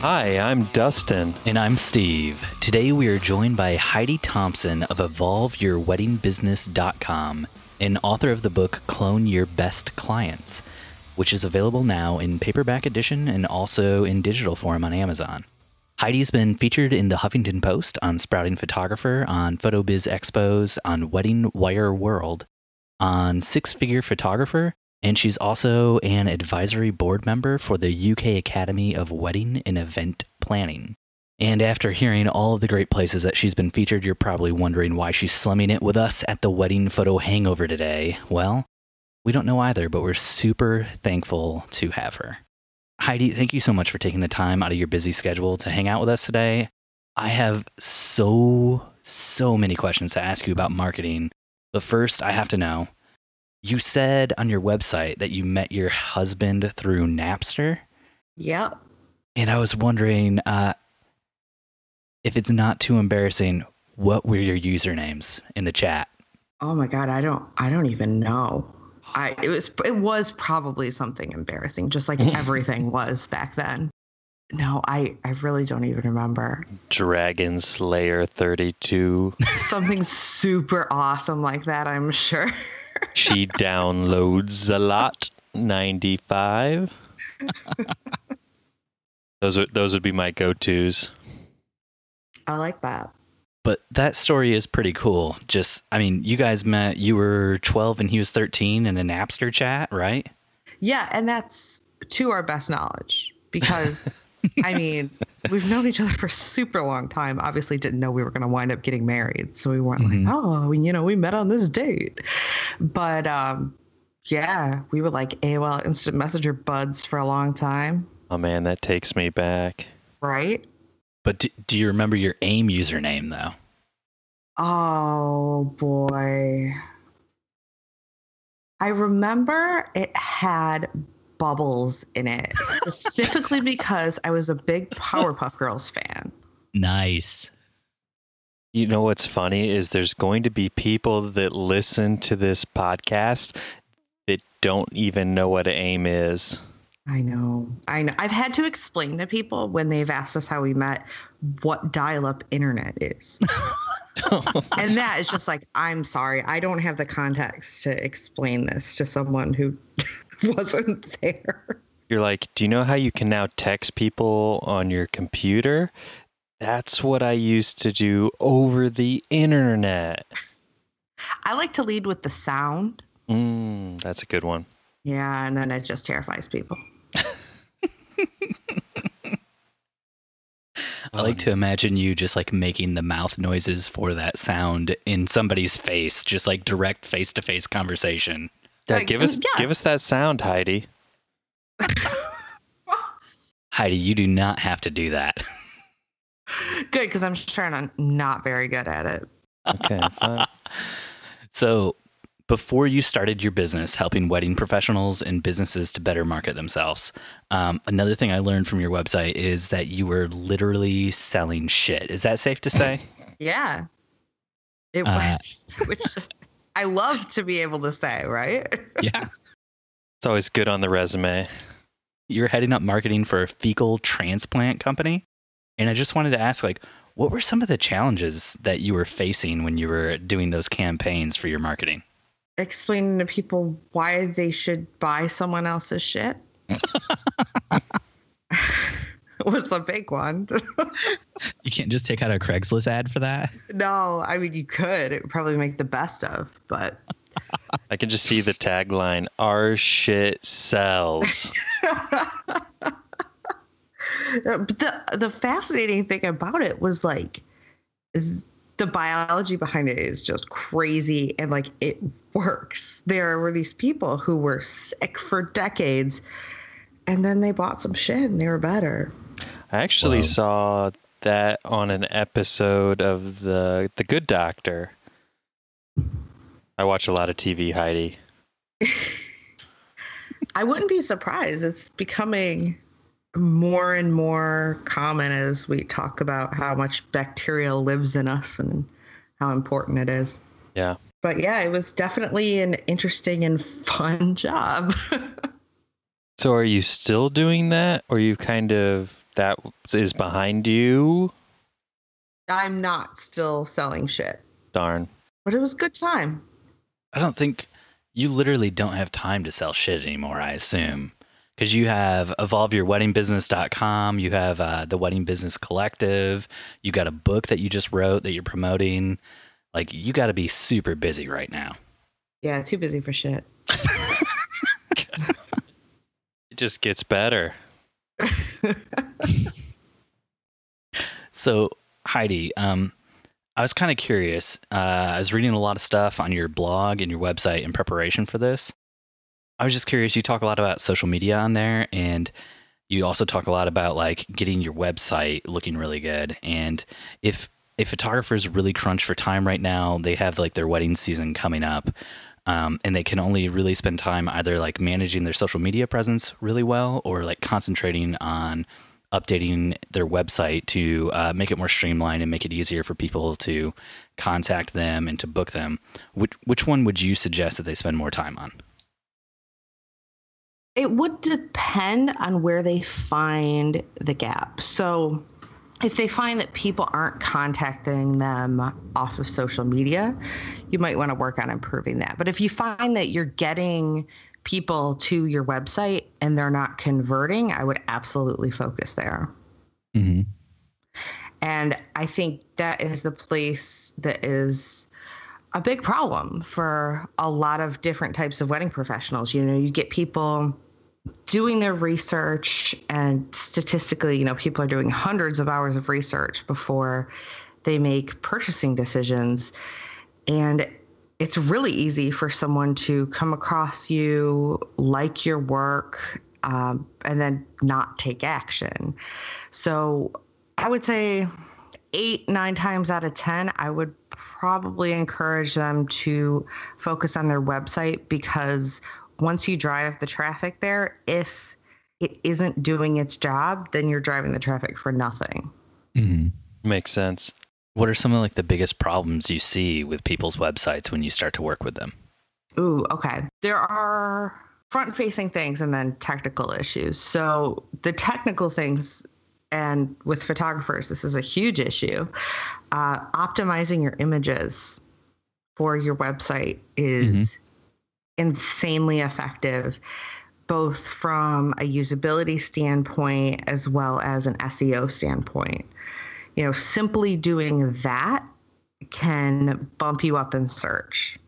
Hi, I'm Dustin. And I'm Steve. Today we are joined by Heidi Thompson of EvolveYourWeddingBusiness.com and author of the book Clone Your Best Clients, which is available now in paperback edition and also in digital form on Amazon. Heidi's been featured in the Huffington Post, on Sprouting Photographer, on PhotoBiz Expos, on Wedding Wire World, on Six Figure Photographer, and she's also an advisory board member for the UK Academy of Wedding and Event Planning. And after hearing all of the great places that she's been featured, you're probably wondering why she's slumming it with us at the Wedding Photo Hangover today. Well, we don't know either, but we're super thankful to have her. Heidi, thank you so much for taking the time out of your busy schedule to hang out with us today. I have so, so many questions to ask you about marketing. But first, I have to know you said on your website that you met your husband through Napster. Yep. And I was wondering uh, if it's not too embarrassing, what were your usernames in the chat? Oh my god, I don't I don't even know. I it was it was probably something embarrassing, just like everything was back then. No, I I really don't even remember. Dragon Slayer 32. Something super awesome like that, I'm sure. she downloads a lot. 95. those would those would be my go-tos. I like that. But that story is pretty cool. Just, I mean, you guys met, you were 12 and he was 13 in a Napster chat, right? Yeah, and that's to our best knowledge because, I mean, we've known each other for a super long time. Obviously, didn't know we were going to wind up getting married. So we weren't mm-hmm. like, oh, you know, we met on this date. But um, yeah, we were like AOL Instant Messenger buds for a long time. Oh, man, that takes me back. Right? But do, do you remember your AIM username though? Oh boy. I remember it had bubbles in it, specifically because I was a big Powerpuff Girls fan. Nice. You know what's funny is there's going to be people that listen to this podcast that don't even know what AIM is. I know. I know. I've had to explain to people when they've asked us how we met what dial up internet is. and that is just like, I'm sorry. I don't have the context to explain this to someone who wasn't there. You're like, do you know how you can now text people on your computer? That's what I used to do over the internet. I like to lead with the sound. Mm, that's a good one. Yeah, and then it just terrifies people. I like to imagine you just like making the mouth noises for that sound in somebody's face, just like direct face to face conversation. Yeah, give us yeah. give us that sound, Heidi. Heidi, you do not have to do that. Good, because I'm sure I'm not very good at it. Okay, fine. so before you started your business helping wedding professionals and businesses to better market themselves, um, another thing I learned from your website is that you were literally selling shit. Is that safe to say? yeah. It uh, was, which I love to be able to say, right? yeah. It's always good on the resume. You're heading up marketing for a fecal transplant company. And I just wanted to ask, like, what were some of the challenges that you were facing when you were doing those campaigns for your marketing? explaining to people why they should buy someone else's shit was a big one. you can't just take out a Craigslist ad for that. No, I mean you could. It would probably make the best of, but I can just see the tagline: "Our shit sells." but the the fascinating thing about it was like is the biology behind it is just crazy and like it works. There were these people who were sick for decades and then they bought some shit and they were better. I actually wow. saw that on an episode of the The Good Doctor. I watch a lot of TV, Heidi. I wouldn't be surprised. It's becoming more and more common as we talk about how much bacteria lives in us and how important it is. Yeah. But yeah, it was definitely an interesting and fun job. so are you still doing that or you kind of that is behind you. I'm not still selling shit, Darn. but it was good time. I don't think you literally don't have time to sell shit anymore, I assume. Because you have evolveyourweddingbusiness.com, you have uh, the Wedding Business Collective, you got a book that you just wrote that you're promoting. Like, you got to be super busy right now. Yeah, too busy for shit. It just gets better. So, Heidi, um, I was kind of curious. Uh, I was reading a lot of stuff on your blog and your website in preparation for this. I was just curious. You talk a lot about social media on there, and you also talk a lot about like getting your website looking really good. And if if photographers really crunch for time right now, they have like their wedding season coming up, um, and they can only really spend time either like managing their social media presence really well or like concentrating on updating their website to uh, make it more streamlined and make it easier for people to contact them and to book them. Which which one would you suggest that they spend more time on? It would depend on where they find the gap. So, if they find that people aren't contacting them off of social media, you might want to work on improving that. But if you find that you're getting people to your website and they're not converting, I would absolutely focus there. Mm-hmm. And I think that is the place that is a big problem for a lot of different types of wedding professionals. You know, you get people doing their research, and statistically, you know, people are doing hundreds of hours of research before they make purchasing decisions. And it's really easy for someone to come across you, like your work, um, and then not take action. So I would say eight, nine times out of 10, I would probably encourage them to focus on their website because once you drive the traffic there, if it isn't doing its job, then you're driving the traffic for nothing. Mm-hmm. Makes sense. What are some of like the biggest problems you see with people's websites when you start to work with them? Ooh, okay. There are front facing things and then technical issues. So the technical things, and with photographers, this is a huge issue. Uh, optimizing your images for your website is insanely effective, both from a usability standpoint as well as an SEO standpoint. You know, simply doing that can bump you up in search.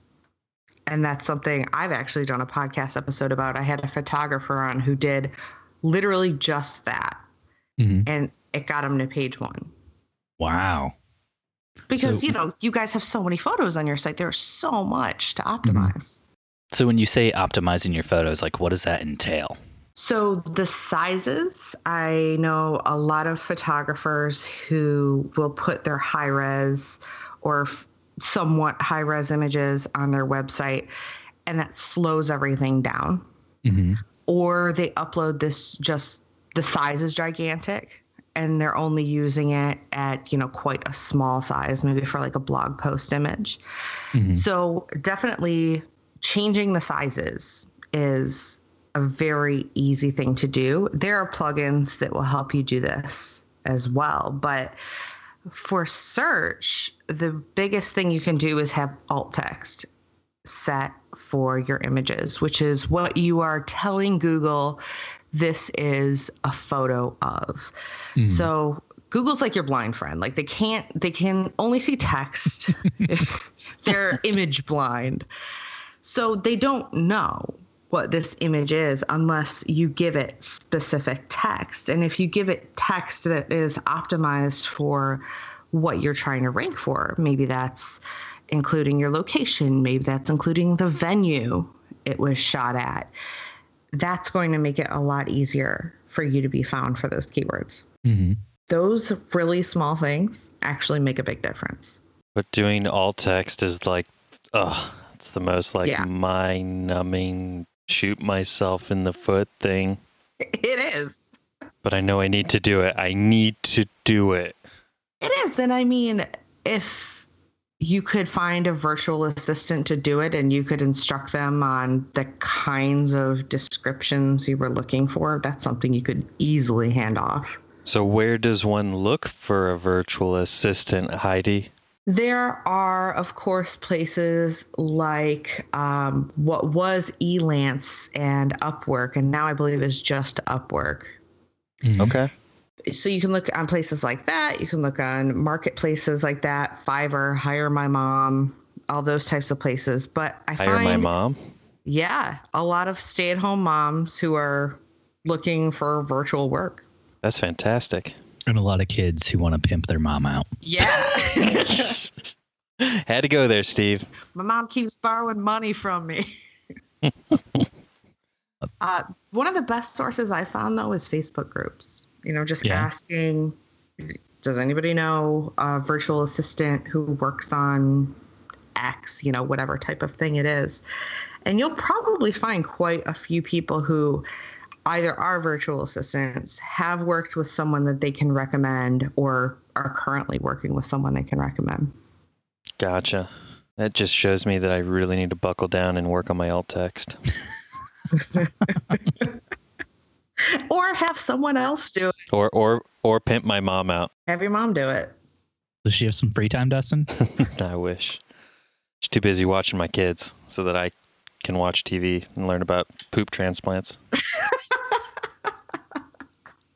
And that's something I've actually done a podcast episode about. I had a photographer on who did literally just that. Mhm. And it got him to page one. Wow. Because, So- you know, you guys have so many photos on your site. There's so much to optimize. So when you say optimizing your photos, like what does that entail? So the sizes, I know a lot of photographers who will put their high res or somewhat high res images on their website, and that slows everything down. Mm-hmm. Or they upload this just the size is gigantic and they're only using it at, you know, quite a small size, maybe for like a blog post image. Mm-hmm. So definitely changing the sizes is a very easy thing to do. There are plugins that will help you do this as well, but for search, the biggest thing you can do is have alt text set for your images, which is what you are telling Google this is a photo of. Mm-hmm. So Google's like your blind friend. Like they can't they can only see text. They're image blind. So they don't know what this image is unless you give it specific text. And if you give it text that is optimized for what you're trying to rank for, maybe that's including your location, maybe that's including the venue it was shot at. That's going to make it a lot easier for you to be found for those keywords. Mm-hmm. Those really small things actually make a big difference. But doing alt text is like, oh, it's the most like Yeah. mind numbing, shoot myself in the foot thing. It is. But I know I need to do it. I need to do it. It is. And I mean, if you could find a virtual assistant to do it and you could instruct them on the kinds of descriptions you were looking for, that's something you could easily hand off. So, where does one look for a virtual assistant, Heidi? There are, of course, places like um, what was Elance and Upwork, and now I believe is just Upwork. Mhm. Okay. So you can look on places like that. You can look on marketplaces like that, Fiverr, Hire My Mom, all those types of places. But I Hire find, my mom. yeah, a lot of stay-at-home moms who are looking for virtual work. That's fantastic. And a lot of kids who want to pimp their mom out. Yeah. Had to go there, Steve. My mom keeps borrowing money from me. uh, one of the best sources I found though is Facebook groups. You know, just Yeah. asking, does anybody know a virtual assistant who works on X? You know, whatever type of thing it is, and you'll probably find quite a few people who either are virtual assistants, have worked with someone that they can recommend, or are currently working with someone they can recommend. Gotcha. That just shows me that I really need to buckle down and work on my alt text. Or have someone else do it. Or or or pimp my mom out. Have your mom do it. Does she have some free time, Dustin? I wish. She's too busy watching my kids so that I can watch TV and learn about poop transplants.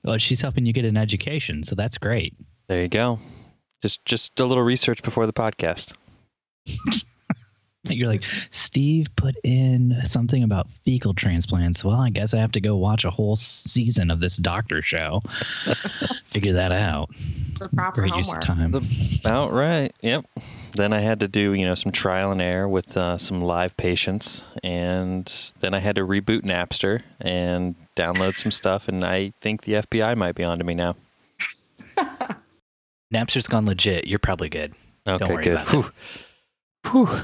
Well, she's helping you get an education, so that's great. There you go. Just just a little research before the podcast. You're like, Steve put in something about fecal transplants. Well, I guess I have to go watch a whole season of this doctor show. Figure that out. The proper Great use of homework. time. About right. Yep. Then I had to do, you know, some trial and error with uh, some live patients, and then I had to reboot Napster and download some stuff. And I think the FBI might be onto me now. Napster's gone legit. You're probably good. Okay, worry good. about it. Whew. Whew.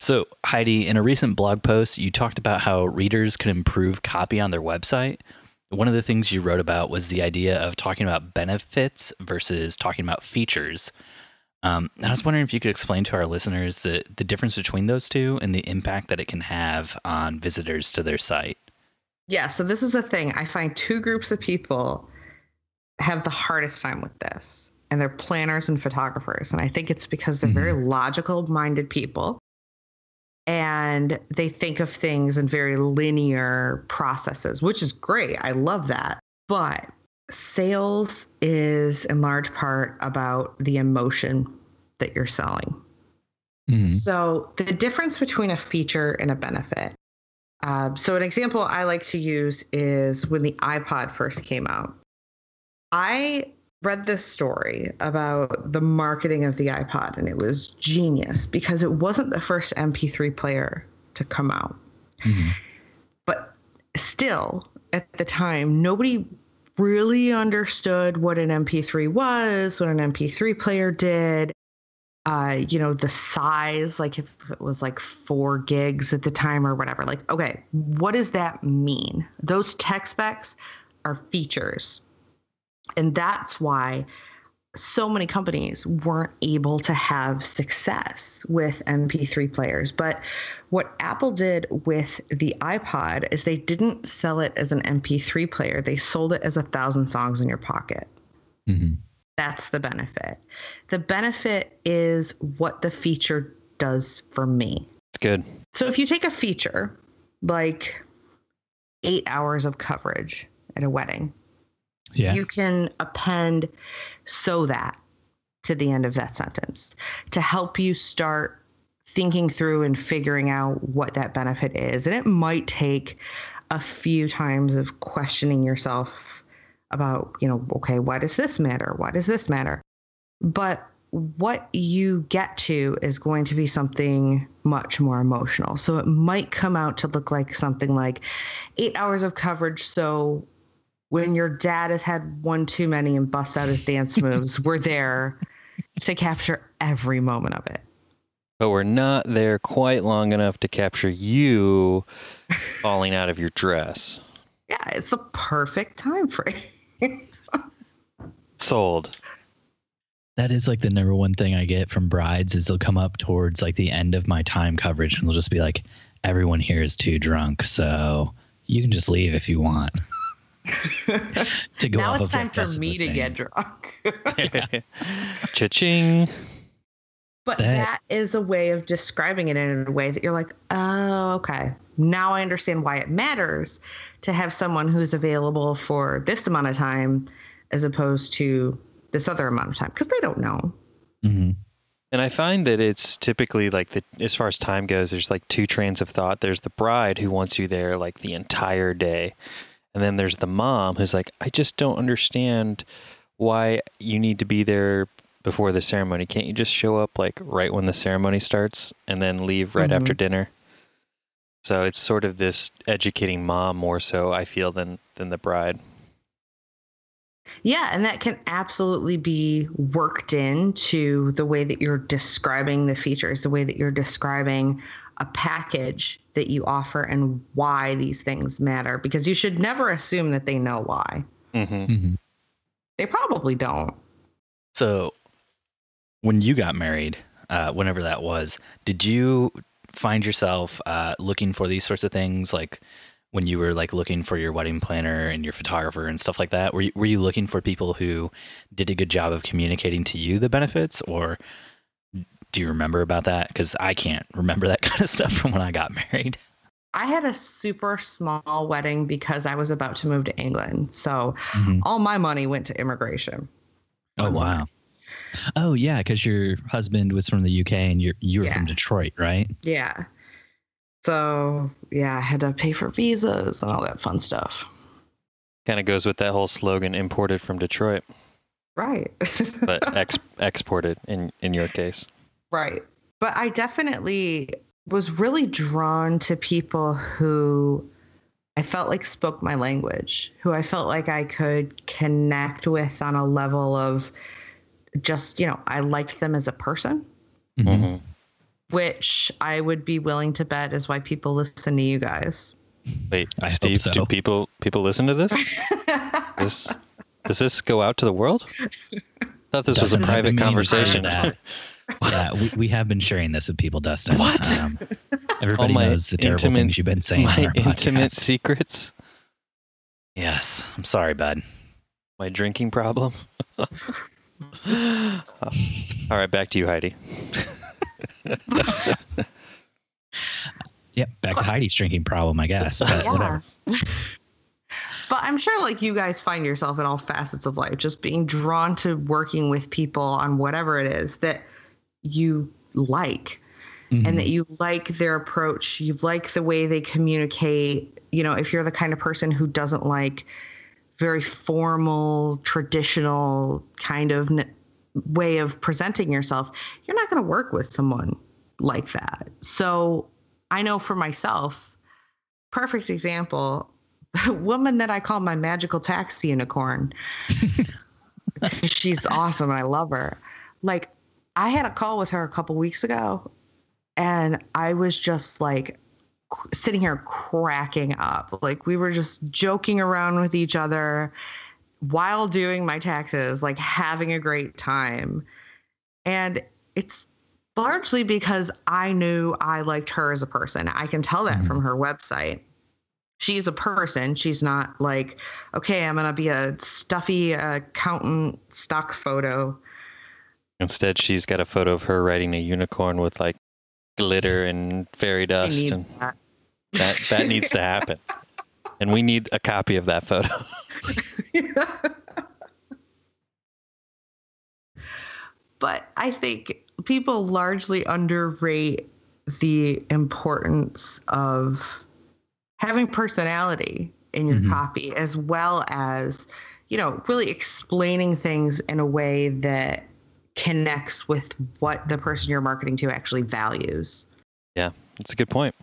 So, Heidi, in a recent blog post, you talked about how readers could improve copy on their website. One of the things you wrote about was the idea of talking about benefits versus talking about features. Um, I was wondering if you could explain to our listeners the, the difference between those two and the impact that it can have on visitors to their site. Yeah, so this is the thing. I find two groups of people have the hardest time with this, and they're planners and photographers. And I think it's because they're very logical minded people and they think of things in very linear processes, which is great. I love that. But sales is in large part about the emotion that you're selling. So the difference between a feature and a benefit. Uh, so an example I like to use is when the iPod first came out. I read this story about the marketing of the iPod, and it was genius because it wasn't the first MP3 player to come out. Mhm. But still, at the time, nobody really understood what an MP3 was, what an MP3 player did uh, you know, the size, like if it was like four gigs at the time or whatever. Like, okay, what does that mean? Those tech specs are features. And that's why so many companies weren't able to have success with MP3 players. But what Apple did with the iPod is they didn't sell it as an MP3 player, they sold it as a thousand songs in your pocket. Mhm. That's the benefit. The benefit is what the feature does for me. It's good. So if you take a feature like eight hours of coverage at a wedding, Yeah. you can append so that to the end of that sentence to help you start thinking through and figuring out what that benefit is. And it might take a few times of questioning yourself about, you know, okay, why does this matter? Why does this matter? But what you get to is going to be something much more emotional. So it might come out to look like something like eight hours of coverage. So when your dad has had one too many and busts out his dance moves, we're there to capture every moment of it. But we're not there quite long enough to capture you falling out of your dress. Yeah, it's a perfect time frame. Sold. That is like the number one thing I get from brides is they'll come up towards like the end of my time coverage and they'll just be like, everyone here is too drunk, so you can just leave if you want. To go now it's time for me to saying. get drunk. Cha-ching. But That- that is a way of describing it in a way that you're like, oh, okay. Now I understand why it matters to have someone who's available for this amount of time as opposed to this other amount of time because they don't know. Mhm. And I find that it's typically like the as far as time goes, there's like two trains of thought. There's the bride who wants you there like the entire day. And then there's the mom who's like, I just don't understand why you need to be there before the ceremony. Can't you just show up like right when the ceremony starts and then leave right after mm-hmm. dinner? So it's sort of this educating mom more so I feel than than the bride. Yeah, and that can absolutely be worked into the way that you're describing the features, the way that you're describing a package that you offer and why these things matter because you should never assume that they know why. Mm-hmm. Mhm. They probably don't. So, when you got married, uh, whenever that was, did you find yourself uh, looking for these sorts of things, like when you were like looking for your wedding planner and your photographer and stuff like that? Were you, were you looking for people who did a good job of communicating to you the benefits, or do you remember about that? Because I can't remember that kind of stuff from when I got married. I had a super small wedding because I was about to move to England. So Mhm. all my money went to immigration. Oh wow. Oh yeah, because your husband was from the UK and you're you were Yeah. from Detroit, right? Yeah. So yeah, I had to pay for visas and all that fun stuff. Kind of goes with that whole slogan imported from Detroit, Right. but ex- exported in in your case. Right. But I definitely was really drawn to people who I felt like spoke my language, who I felt like I could connect with on a level of just, you know, I liked them as a person, Mhm. Mm-hmm. which I would be willing to bet is why people listen to you guys. Wait, I Steve, so. do people people listen to this? this? Does this go out to the world? I thought this was a private conversation. that. yeah, we, we have been sharing this with people, Dustin. What? Um, everybody my knows the terrible intimate- things you've been saying. on My our intimate podcast. secrets, Yes, I'm sorry, bud. my drinking problem. All right, back to you, Heidi. Yep, back to Heidi's drinking problem, I guess. But whatever. But I'm sure like you guys find yourself in all facets of life, just being drawn to working with people on whatever it is that you like. Mhm. and that you like their approach, you like the way they communicate. You know, if you're the kind of person who doesn't like very formal, traditional kind of n- way of presenting yourself, you're not going to work with someone like that. So I know for myself, perfect example, the woman that I call my magical tax unicorn. She's awesome and I love her. Like I had a call with her a couple weeks ago and I was just like sitting here cracking up. Like we were just joking around with each other while doing my taxes, like having a great time. And it's largely because I knew I liked her as a person. I can tell that Mhm. from her website. She's a person. She's not like, okay, I'm going to be a stuffy accountant stock photo. Instead, she's got a photo of her riding a unicorn with like glitter and fairy dust, and that. that that needs to happen. And we need a copy of that photo. but I think people largely underrate the importance of having personality in your Mhm. copy as well as you know really explaining things in a way that connects with what the person you're marketing to actually values Yeah, That's a good point.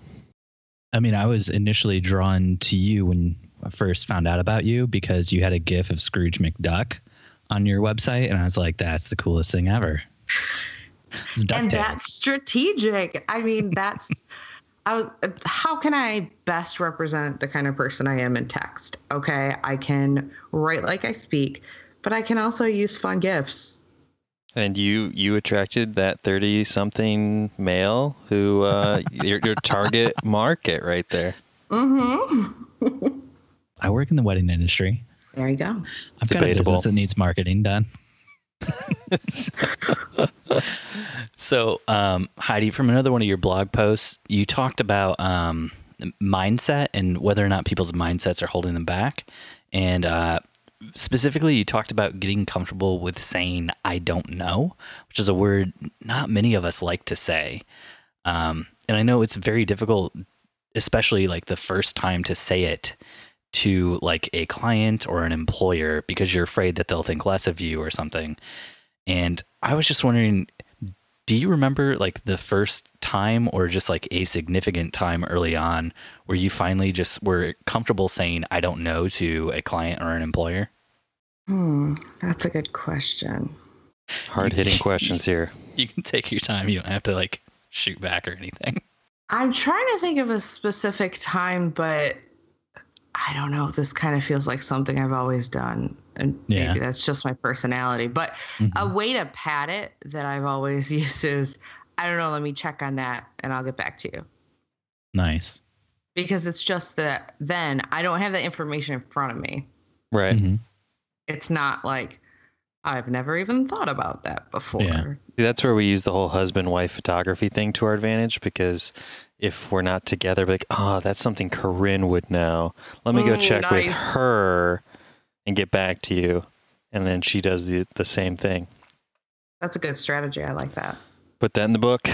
I mean, I was initially drawn to you when I first found out about you because you had a GIF of Scrooge McDuck on your website, and I was like, "That's the coolest thing ever." And DuckTales. that's strategic i mean that's I, how can i best represent the kind of person i am in text okay i can write like i speak but i can also use fun gifs And you you attracted that thirty something male who uh, your your target market right there. mm-hmm I work in the wedding industry. There you go. I've got a business that needs marketing done. so, um, Heidi, from another one of your blog posts, you talked about um, mindset and whether or not people's mindsets are holding them back. And uh, specifically, you talked about getting comfortable with saying, I don't know, which is a word not many of us like to say. Um, and I know it's very difficult, especially like the first time to say it to like a client or an employer because you're afraid that they'll think less of you or something. And I was just wondering, do you remember like the first time or just like a significant time early on where you finally just were comfortable saying, I don't know to a client or an employer? Hmm, that's a good question. Hard hitting questions here. You can take your time. You don't have to like shoot back or anything. I'm trying to think of a specific time, but I don't know. This kind of feels like something I've always done. And Yeah. maybe that's just my personality. But a Mhm. way to pad it that I've always used is I don't know, let me check on that and I'll get back to you. Nice. Because it's just that then I don't have that information in front of me. Right. Mhm. It's not like I've never even thought about that before. Yeah. See, That's where we use the whole husband wife photography thing to our advantage because if we're not together, like, oh, that's something Corinne would know. Let me go Mm, check with her and get back to you. And then she does the, the same thing. That's a good strategy. I like that. Put that in the book.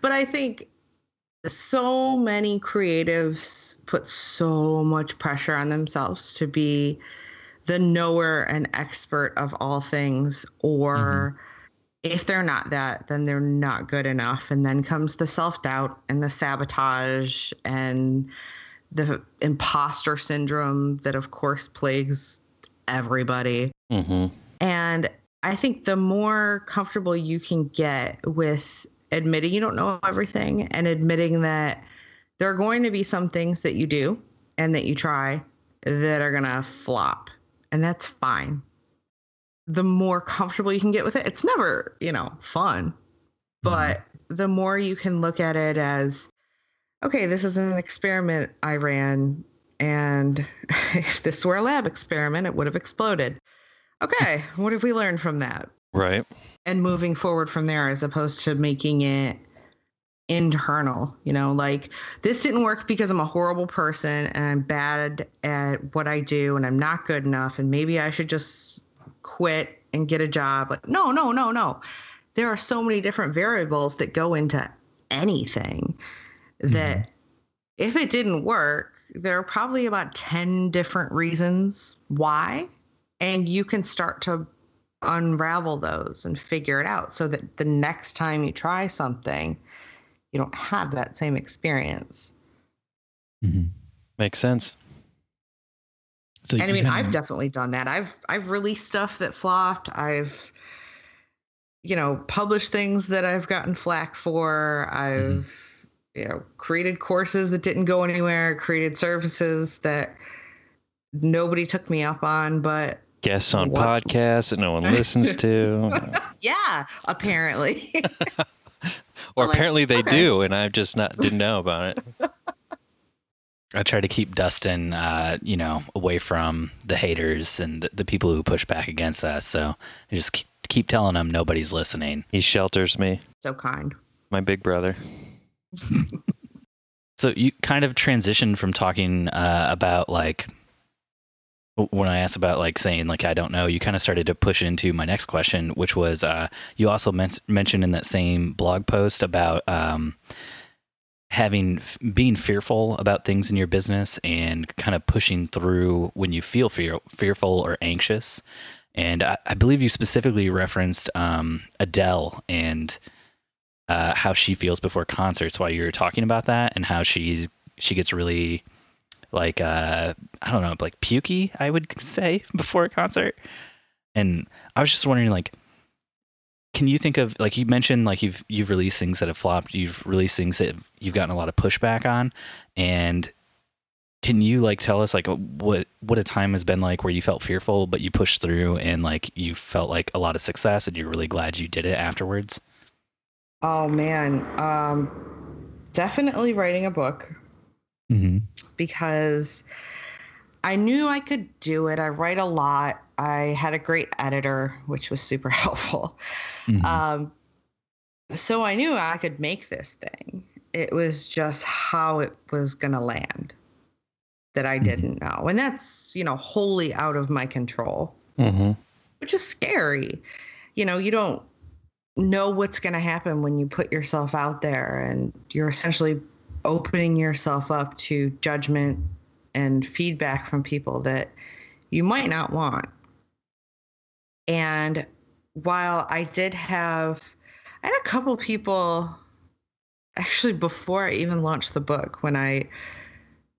but I think so many creatives put so much pressure on themselves to be the knower and expert of all things or mm-hmm. if they're not that then they're not good enough and then comes the self-doubt and the sabotage and the imposter syndrome that of course plagues everybody hmm and I think the more comfortable you can get with admitting you don't know everything and admitting that there are going to be some things that you do and that you try that are going to flop. And that's fine. The more comfortable you can get with it, it's never, you know, fun. But the more you can look at it as, okay, this is an experiment I ran. And if this were a lab experiment, it would have exploded okay, what have we learned from that? Right. And moving forward from there as opposed to making it internal, you know, like this didn't work because I'm a horrible person and I'm bad at what I do and I'm not good enough and maybe I should just quit and get a job. Like, no, no, no, no. There are so many different variables that go into anything that if it didn't work, there are probably about 10 different reasons why and you can start to unravel those and figure it out so that the next time you try something you don't have that same experience. Mhm. Makes sense. So and i mean i've definitely done that. I've i've released stuff that flopped. I've you know published things that i've gotten flack for. I've you know created courses that didn't go anywhere created services that nobody took me up on but Guests on What? podcasts that no one listens to. yeah apparently or I'm like, apparently they okay. do, and I just not didn't know about it. I try to keep Dustin, uh, you know, away from the haters and the, the people who push back against us. So I just keep, keep telling him nobody's listening. He shelters me, so kind my big brother. So you kind of transitioned from talking uh, about like when I asked about like saying like I don't know, you kind of started to push into my next question, which was uh, you also men- mentioned in that same blog post about um, having being fearful about things in your business and kind of pushing through when you feel fear, fearful or anxious. And I, I believe you specifically referenced um, Adele and uh, how she feels before concerts while you were talking about that and how she's she gets really like uh I don't know like pukey I would say before a concert. And I was just wondering like can you think of like you mentioned like you've you've released things that have flopped you've released things that you've gotten a lot of pushback on. And can you like tell us like what what a time has been like where you felt fearful but you pushed through and like you felt like a lot of success and you're really glad you did it afterwards Oh man, um, definitely writing a book. mm-hmm. because I knew I could do it. I write a lot. I had a great editor, which was super helpful. Mm-hmm. Um, so I knew I could make this thing. It was just how it was going to land that I mm-hmm. didn't know. And that's, you know, wholly out of my control, mm-hmm. which is scary. You know, you don't know what's going to happen when you put yourself out there and you're essentially opening yourself up to judgment and feedback from people that you might not want. And while I did have, I had a couple people actually before I even launched the book when I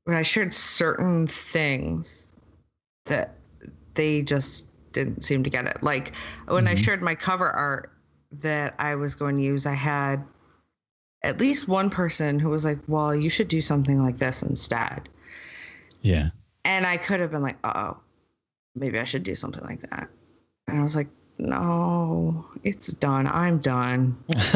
when I shared certain things that they just didn't seem to get it. Like when mm-hmm. I shared my cover art that I was going to use, I had at least one person who was like, "Well, you should do something like this instead." Yeah. And I could have been like, "Oh, maybe I should do something like that." And I was like, "No, it's done. I'm done.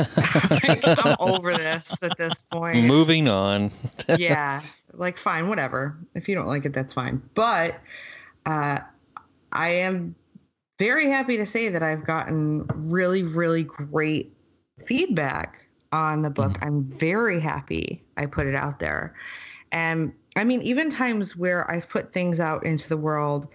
like, I'm over this at this point. Moving on." yeah, like fine, whatever. If you don't like it, that's fine. But uh, I am very happy to say that I've gotten really, really great feedback on the book. Mm-hmm. I'm very happy I put it out there. And I mean, even times where I've put things out into the world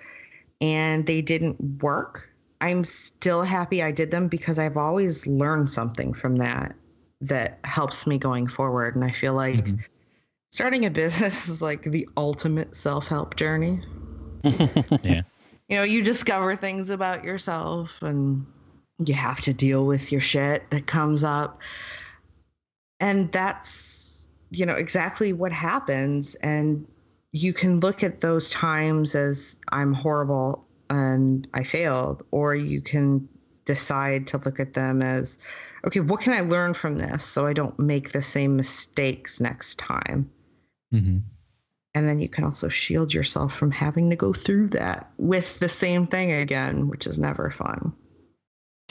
and they didn't work, I'm still happy I did them because I've always learned something from that that helps me going forward. And I feel like mm-hmm. starting a business is like the ultimate self help journey. yeah. You know, you discover things about yourself and you have to deal with your shit that comes up. And that's you know exactly what happens. And you can look at those times as i'm horrible and i failed or you can decide to look at them as okay what can i learn from this so i don't make the same mistakes next time? Mm-hmm. And then you can also shield yourself from having to go through that with the same thing again which is never fun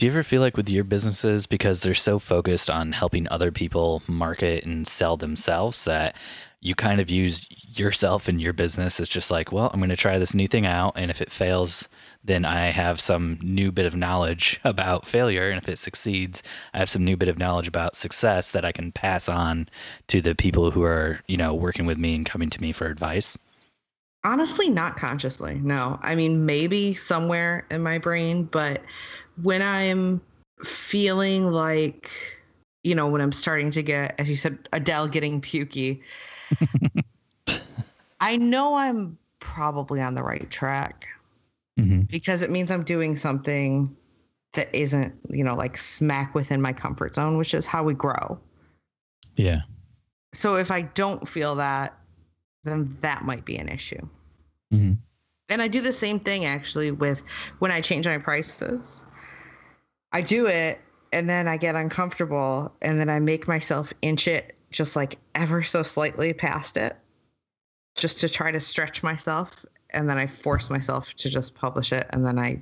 do you ever feel like with your businesses, because they're so focused on helping other people market and sell themselves, that you kind of use yourself and your business as just like, well, I'm going to try this new thing out. And if it fails, then I have some new bit of knowledge about failure. And if it succeeds, I have some new bit of knowledge about success that I can pass on to the people who are, you know, working with me and coming to me for advice. Honestly, not consciously. No. I mean, maybe somewhere in my brain, but when I'm feeling like, you know, when I'm starting to get, as you said, Adele getting pukey, I know I'm probably on the right track mm-hmm. because it means I'm doing something that isn't, you know, like smack within my comfort zone, which is how we grow. Yeah. So if I don't feel that, then that might be an issue. Mm-hmm. And I do the same thing actually with when I change my prices. I do it and then I get uncomfortable and then I make myself inch it just like ever so slightly past it just to try to stretch myself and then I force myself to just publish it and then I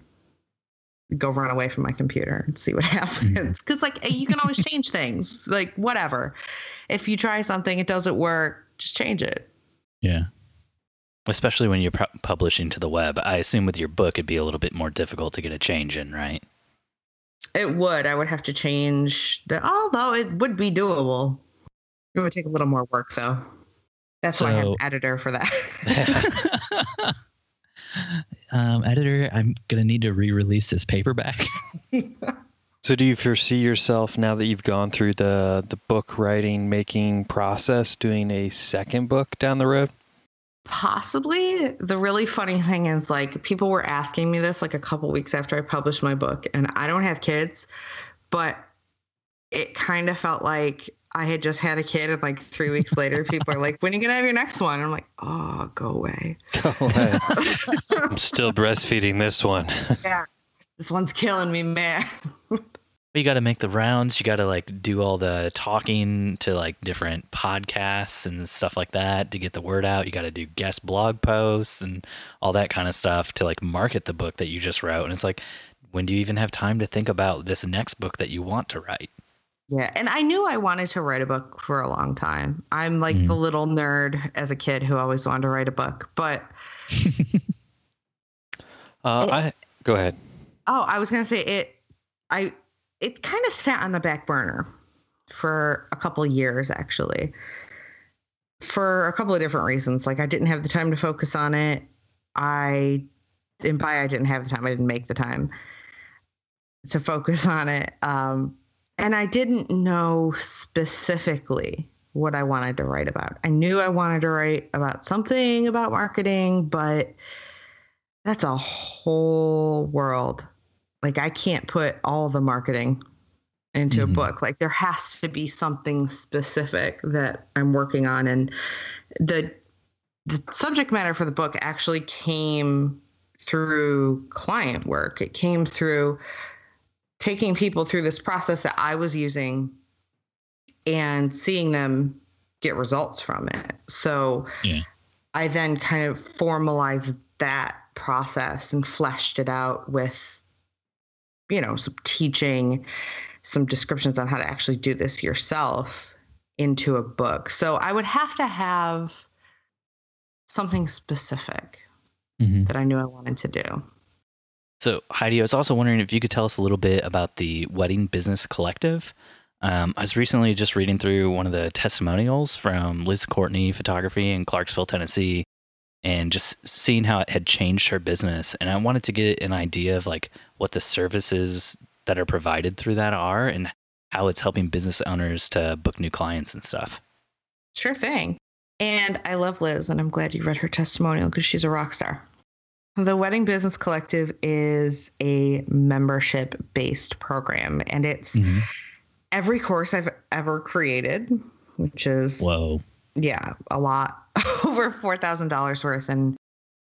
go run away from my computer and see what happens mm-hmm. cuz like eh, you can always change things like whatever if you try something it doesn't work just change it yeah especially when you're pu- publishing to the web i assume with your book it'd be a little bit more difficult to get a change in right it would. I would have to change the, although it would be doable. It would take a little more work though. That's so, why I have an editor for that. um, editor, I'm gonna need to re-release this paperback. so, do you foresee yourself now that you've gone through the the book writing making process, doing a second book down the road? Possibly. The really funny thing is, like, people were asking me this like a couple weeks after I published my book, and I don't have kids, but it kind of felt like I had just had a kid, and like three weeks later, people are like, "When are you gonna have your next one?" I'm like, "Oh, go away." Go away. I'm still breastfeeding this one. yeah, this one's killing me, man you got to make the rounds. You got to like do all the talking to like different podcasts and stuff like that to get the word out. You got to do guest blog posts and all that kind of stuff to like market the book that you just wrote. And it's like, when do you even have time to think about this next book that you want to write? Yeah, and I knew I wanted to write a book for a long time. I'm like Mm. the little nerd as a kid who always wanted to write a book. But Uh, It- I go ahead. oh, I was gonna say it. I it kind of sat on the back burner for a couple of years actually, for a couple of different reasons. Like I didn't have the time to focus on it. I and by I didn't have the time. I didn't make the time to focus on it. Um, and I didn't know specifically what I wanted to write about. I knew I wanted to write about something about marketing, but that's a whole world. Like I can't put all the marketing into Mhm. a book. Like there has to be something specific that I'm working on and the the subject matter for the book actually came through client work. It came through taking people through this process that I was using and seeing them get results from it. So Yeah. I then kind of formalized that process and fleshed it out with, you know, some teaching, some descriptions on how to actually do this yourself into a book. So I would have to have something specific Mhm. that I knew I wanted to do. So, Heidi, I was also wondering if you could tell us a little bit about the Wedding Business Collective. Um, I was recently just reading through one of the testimonials from Liz Courtney Photography in Clarksville, Tennessee, and just seeing how it had changed her business. And I wanted to get an idea of like what the services that are provided through that are and how it's helping business owners to book new clients and stuff. Sure thing. And I love Liz, and I'm glad you read her testimonial because she's a rock star. The Wedding Business Collective is a membership based program, and it's every course I've ever created, which is, Whoa. yeah, a lot over $4,000 worth. And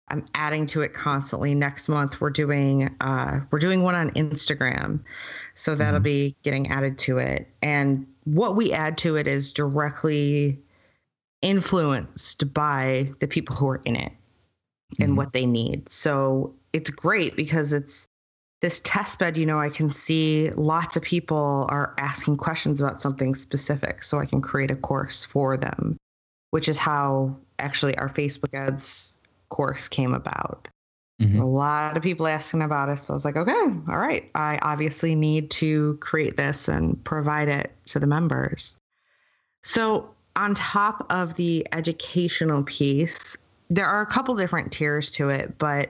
I'm adding to it constantly. Next month, we're doing uh, we're doing one on Instagram, so that'll Mhm. be getting added to it. And what we add to it is directly influenced by the people who are in it and Mhm. what they need. So it's great because it's this test bed, you know, I can see lots of people are asking questions about something specific. So I can create a course for them, which is how actually our Facebook ads course came about. Mhm. A lot of people asking about it. So I was like, okay, all right. I obviously need to create this and provide it to the members. So, on top of the educational piece, there are a couple different tiers to it, but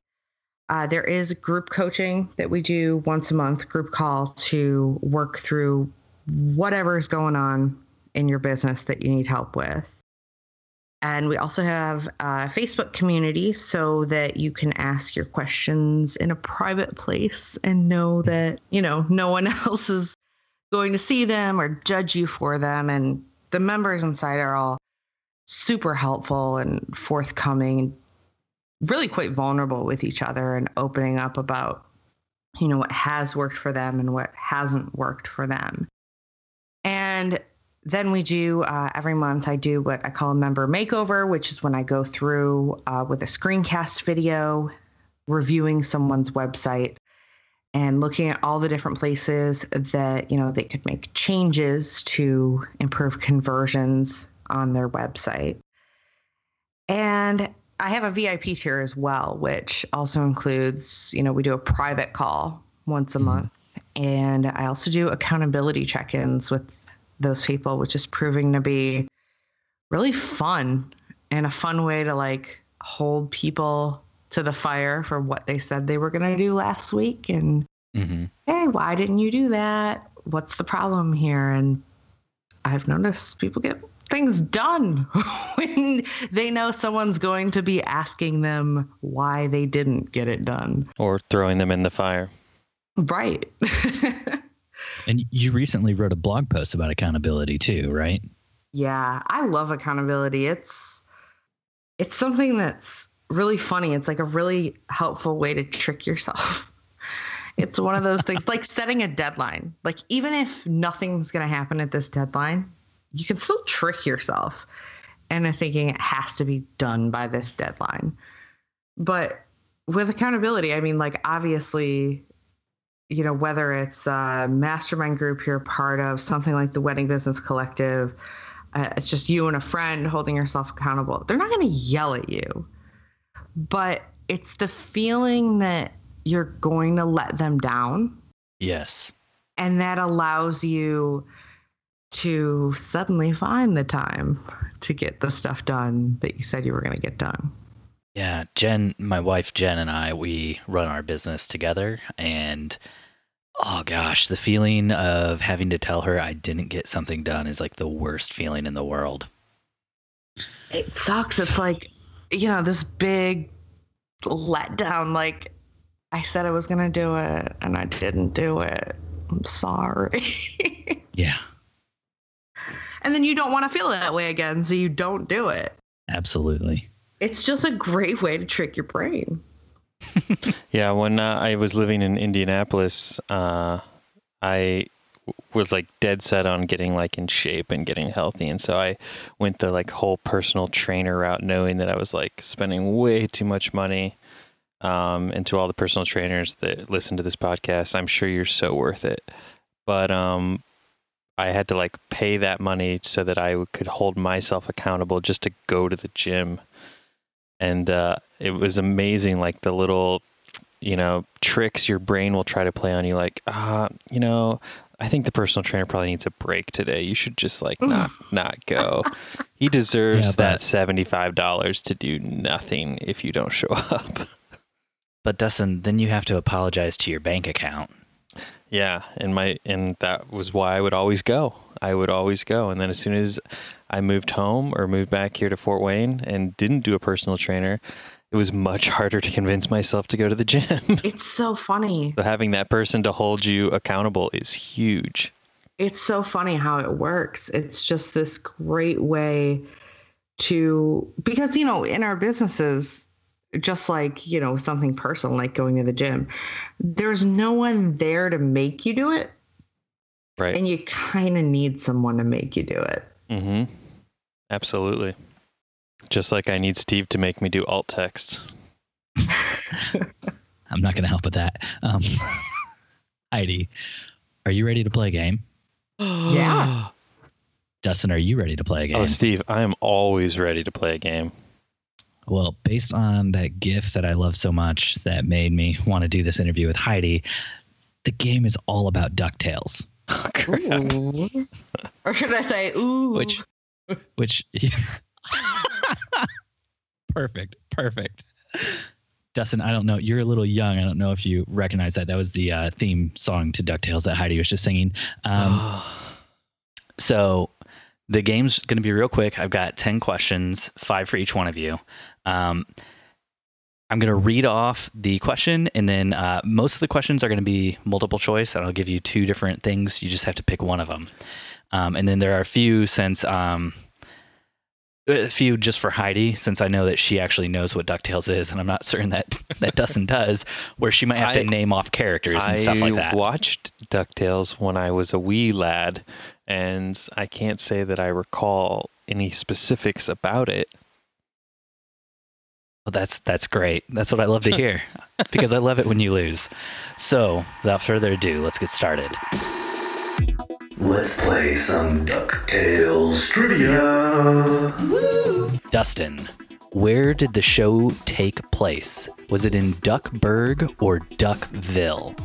uh, there is group coaching that we do once a month, group call to work through whatever's going on in your business that you need help with. And we also have a Facebook community so that you can ask your questions in a private place and know that, you know, no one else is going to see them or judge you for them. And the members inside are all super helpful and forthcoming, really quite vulnerable with each other and opening up about, you know, what has worked for them and what hasn't worked for them. And then we do uh, every month, I do what I call a member makeover, which is when I go through uh, with a screencast video, reviewing someone's website and looking at all the different places that you know they could make changes to improve conversions on their website. And i have a vip tier as well which also includes you know we do a private call once a Mhm. month and i also do accountability check-ins with those people which is proving to be really fun and a fun way to like hold people to the fire for what they said they were going to do last week and hmm hey why didn't you do that? What's the problem here? And i've noticed people get things done when they know someone's going to be asking them why they didn't get it done Or throwing them in the fire. right And you recently wrote a blog post about accountability too, right? Yeah, I love accountability. It's it's something that's really funny. It's like a really helpful way to trick yourself. It's one of those things like setting a deadline. Like even if nothing's going to happen at this deadline, you can still trick yourself into thinking it has to be done by this deadline. But with accountability, I mean like obviously you know, whether it's a mastermind group you're part of, something like the Wedding Business Collective, uh, it's just you and a friend holding yourself accountable. They're not going to yell at you, but it's the feeling that you're going to let them down. Yes. And that allows you to suddenly find the time to get the stuff done that you said you were going to get done. Yeah, Jen, my wife Jen and I, we run our business together and oh gosh, the feeling of having to tell her I didn't get something done is like the worst feeling in the world. It sucks. It's like, you know, this big letdown like I said I was going to do it and I didn't do it. I'm sorry. yeah. And then you don't want to feel that way again, so you don't do it. Absolutely it's just a great way to trick your brain. yeah, when uh, I was living in Indianapolis, uh, I was like dead set on getting like in shape and getting healthy, and so I went the like whole personal trainer route, knowing that I was like spending way too much money. Um, and to all the personal trainers that listen to this podcast, I'm sure you're so worth it. But um, I had to like pay that money so that I could hold myself accountable just to go to the gym and uh, it was amazing. Like the little, you know, tricks your brain will try to play on you. Like, ah, uh, you know, I think the personal trainer probably needs a break today. You should just like not not go. He deserves yeah, but, that seventy five dollars to do nothing if you don't show up. But Dustin, then you have to apologize to your bank account. Yeah, and my and that was why I would always go. I would always go, and then as soon as I moved home or moved back here to Fort Wayne and didn't do a personal trainer, it was much harder to convince myself to go to the gym. It's so funny. so having that person to hold you accountable is huge. It's so funny how it works. It's just this great way to because you know in our businesses just like you know something personal like going to the gym there's no one there to make you do it right and you kind of need someone to make you do it Mm-hmm. Absolutely. Just like I need Steve to make me do alt text. I'm not going to help with that. Um, Heidi, are you ready to play a game? yeah. Dustin, are you ready to play a oh, game? Oh, Steve, I am always ready to play a game. Well, based on that gift that I love so much that made me want to do this interview with Heidi, the game is all about DuckTales. Oh, or should I say, ooh? Which, which, perfect, perfect. Dustin, I don't know. You're a little young. I don't know if you recognize that. That was the uh, theme song to DuckTales that Heidi was just singing. Um, so the game's going to be real quick. I've got 10 questions, five for each one of you. Um, I'm going to read off the question, and then uh, most of the questions are going to be multiple choice, and I'll give you two different things. You just have to pick one of them. Um, and then there are a few since um, a few just for Heidi, since I know that she actually knows what Ducktales is, and I'm not certain that that Dustin does, where she might have to name off characters and I stuff like that. I watched Ducktales when I was a wee lad, and I can't say that I recall any specifics about it. Well, that's that's great. That's what I love to hear because I love it when you lose. So, without further ado, let's get started. Let's play some DuckTales trivia. Dustin, where did the show take place? Was it in Duckburg or Duckville?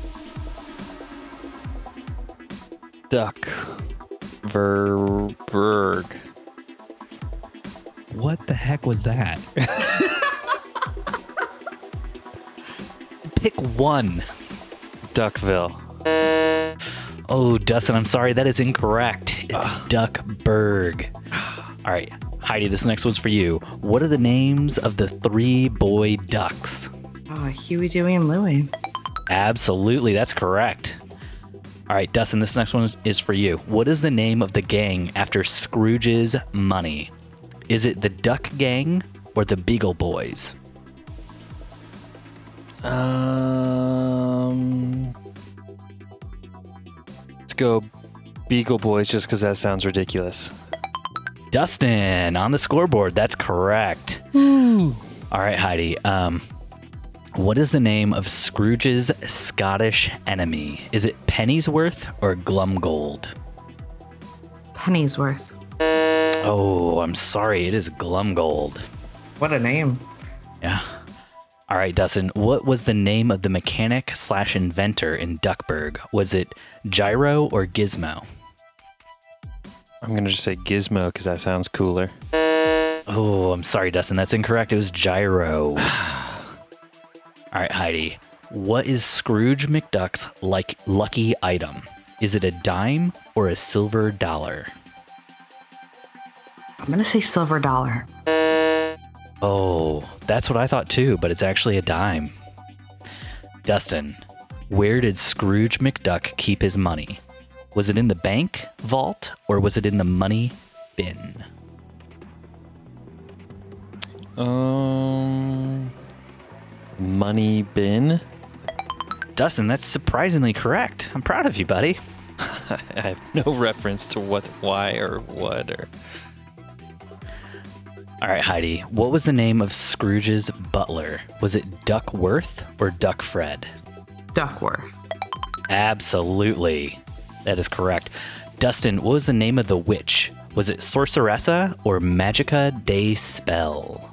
Duck. Verberg. What the heck was that? pick one. Duckville. Oh, Dustin, I'm sorry. That is incorrect. It's uh. Duckburg. All right, Heidi, this next one's for you. What are the names of the three boy ducks? Oh, Huey, Dewey, and Louie. Absolutely, that's correct. All right, Dustin, this next one is for you. What is the name of the gang after Scrooge's money? Is it the Duck Gang or the Beagle Boys? Um, let's go Beagle Boys just because that sounds ridiculous. Dustin on the scoreboard. That's correct. Ooh. All right, Heidi. Um, What is the name of Scrooge's Scottish enemy? Is it Pennyworth or Glomgold? Pennyworth. Oh, I'm sorry. It is Glomgold. What a name. Yeah. All right, Dustin. What was the name of the mechanic slash inventor in Duckburg? Was it Gyro or Gizmo? I'm going to just say Gizmo because that sounds cooler. Oh, I'm sorry, Dustin. That's incorrect. It was Gyro. All right, Heidi. What is Scrooge McDuck's like lucky item? Is it a dime or a silver dollar? I'm gonna say silver dollar. Oh, that's what I thought too, but it's actually a dime. Dustin, where did Scrooge McDuck keep his money? Was it in the bank vault or was it in the money bin? Um, money bin. Dustin, that's surprisingly correct. I'm proud of you, buddy. I have no reference to what, why, or what, or All right, Heidi, what was the name of Scrooge's butler? Was it Duckworth or Duck Fred? Duckworth. Absolutely. That is correct. Dustin, what was the name of the witch? Was it Sorceressa or Magica de Spell?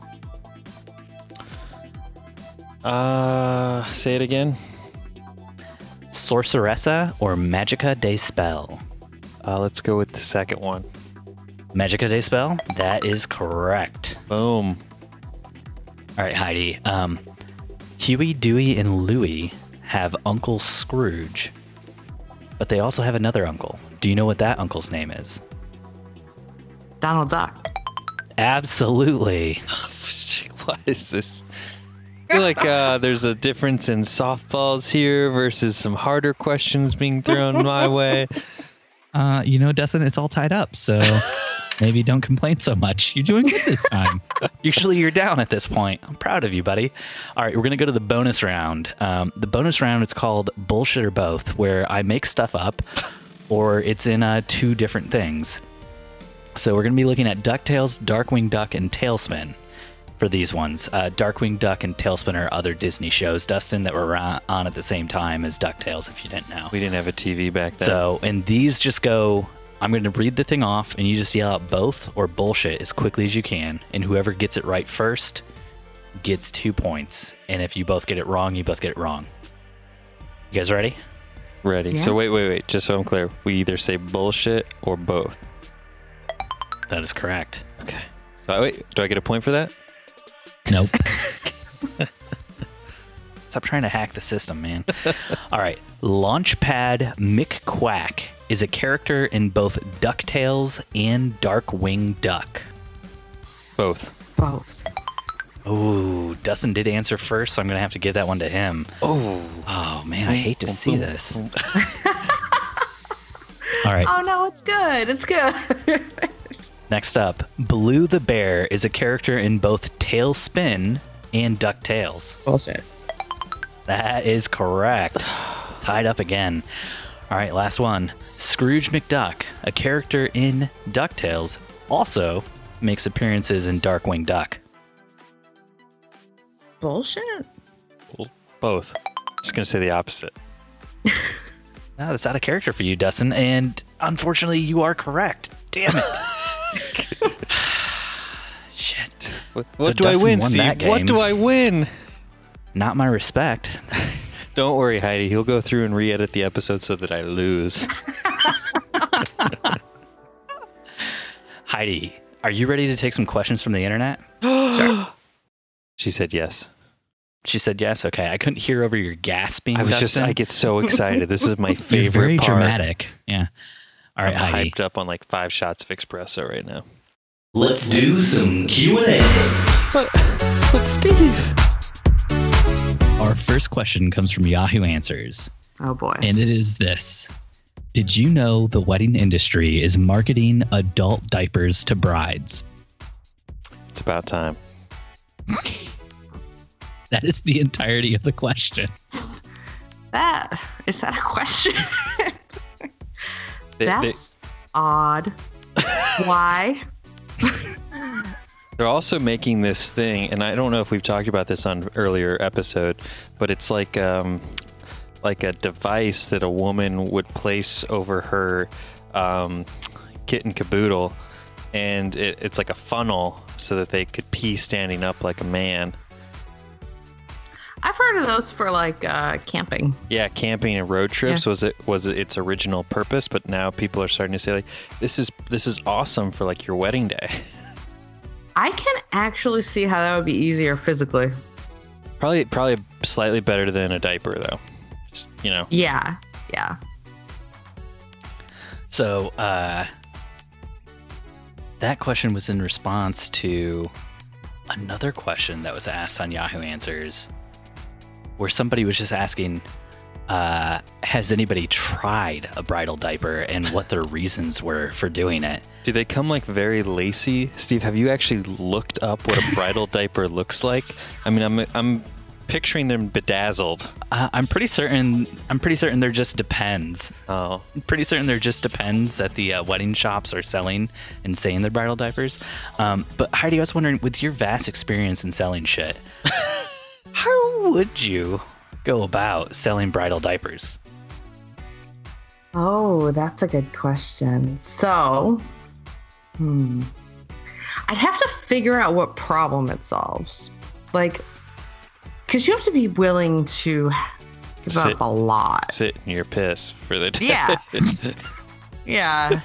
Uh, say it again. Sorceressa or Magica de Spell? Uh, let's go with the second one. Magica de Spell? That is correct. Boom. All right, Heidi. Um, Huey, Dewey, and Louie have Uncle Scrooge, but they also have another uncle. Do you know what that uncle's name is? Donald Duck. Absolutely. what is this? I feel like uh, there's a difference in softballs here versus some harder questions being thrown my way. Uh, you know, Dustin, it's all tied up. So maybe don't complain so much. You're doing good this time. Usually you're down at this point. I'm proud of you, buddy. All right, we're going to go to the bonus round. Um, the bonus round is called Bullshit or Both, where I make stuff up or it's in uh, two different things. So we're going to be looking at DuckTales, Darkwing Duck, and TaleSpin for these ones. Uh, Darkwing Duck and TaleSpin are other Disney shows, Dustin, that were on on at the same time as DuckTales, if you didn't know. We didn't have a TV back then. So, and these just go. I'm going to read the thing off, and you just yell out both or bullshit as quickly as you can. And whoever gets it right first gets two points. And if you both get it wrong, you both get it wrong. You guys ready? Ready. Yeah. So wait, wait, wait. Just so I'm clear, we either say bullshit or both. That is correct. Okay. So wait, do I get a point for that? Nope. Stop trying to hack the system, man. All right. Launchpad McQuack is a character in both DuckTales and Darkwing Duck. Both. Both. Ooh, Dustin did answer first, so I'm going to have to give that one to him. Oh. Oh, man, I hate to see this. All right. Oh no, it's good. It's good. Next up, Baloo the Bear is a character in both TaleSpin and DuckTales. Bullshit. That is correct. Tied up again. All right, last one. Scrooge McDuck, a character in DuckTales, also makes appearances in Darkwing Duck. Bullshit. Both. Just gonna say the opposite. No, that's out of character for you, Dustin, and unfortunately, you are correct. Damn it. What, what So do I win, Steve? What do I win? Not my respect. Don't worry, Heidi. He'll go through and re-edit the episode so that I lose. Heidi, are you ready to take some questions from the internet? sure. She said yes. She said yes. Okay, I couldn't hear over your gasping. I was just. Dustin. I get so excited. This is my You're favorite very part. dramatic. Yeah. All right, I'm Heidi. hyped up on like five shots of espresso right now. Let's do some Q&A. But, but Steve. Our first question comes from Yahoo Answers, Oh boy. and it is this Did you know the wedding industry is marketing adult diapers to brides? It's about time. That is the entirety of the question. that is that a question? They- they- That's odd. Why? They're also making this thing, and I don't know if we've talked about this on earlier episode, but it's like um, like a device that a woman would place over her um, kitten caboodle, and it, it's like a funnel so that they could pee standing up like a man. I've heard of those for like uh, camping. Yeah, camping and road trips was it was it its original purpose, but now people are starting to say like this is this is awesome for like your wedding day. I can actually see how that would be easier physically. probably probably slightly better than a diaper though. Just, you know. Yeah, yeah. So uh, that question was in response to another question that was asked on Yahoo Answers, where somebody was just asking, uh, "Has anybody tried a bridal diaper and what their reasons were for doing it?" Do they come like very lacy? Steve, have you actually looked up what a bridal diaper looks like? I mean, I'm I'm picturing them bedazzled. Uh, I'm pretty certain. I'm pretty certain there just depends. Oh, I'm pretty certain there just depends that the uh, wedding shops are selling and saying they're bridal diapers. Um, but Heidi, I was wondering, with your vast experience in selling shit, how would you go about selling bridal diapers? Oh, that's a good question. So, hmm. I'd have to figure out what problem it solves. Like, because you have to be willing to give Sit- up a lot. sit in your piss for the day. Yeah. Yeah,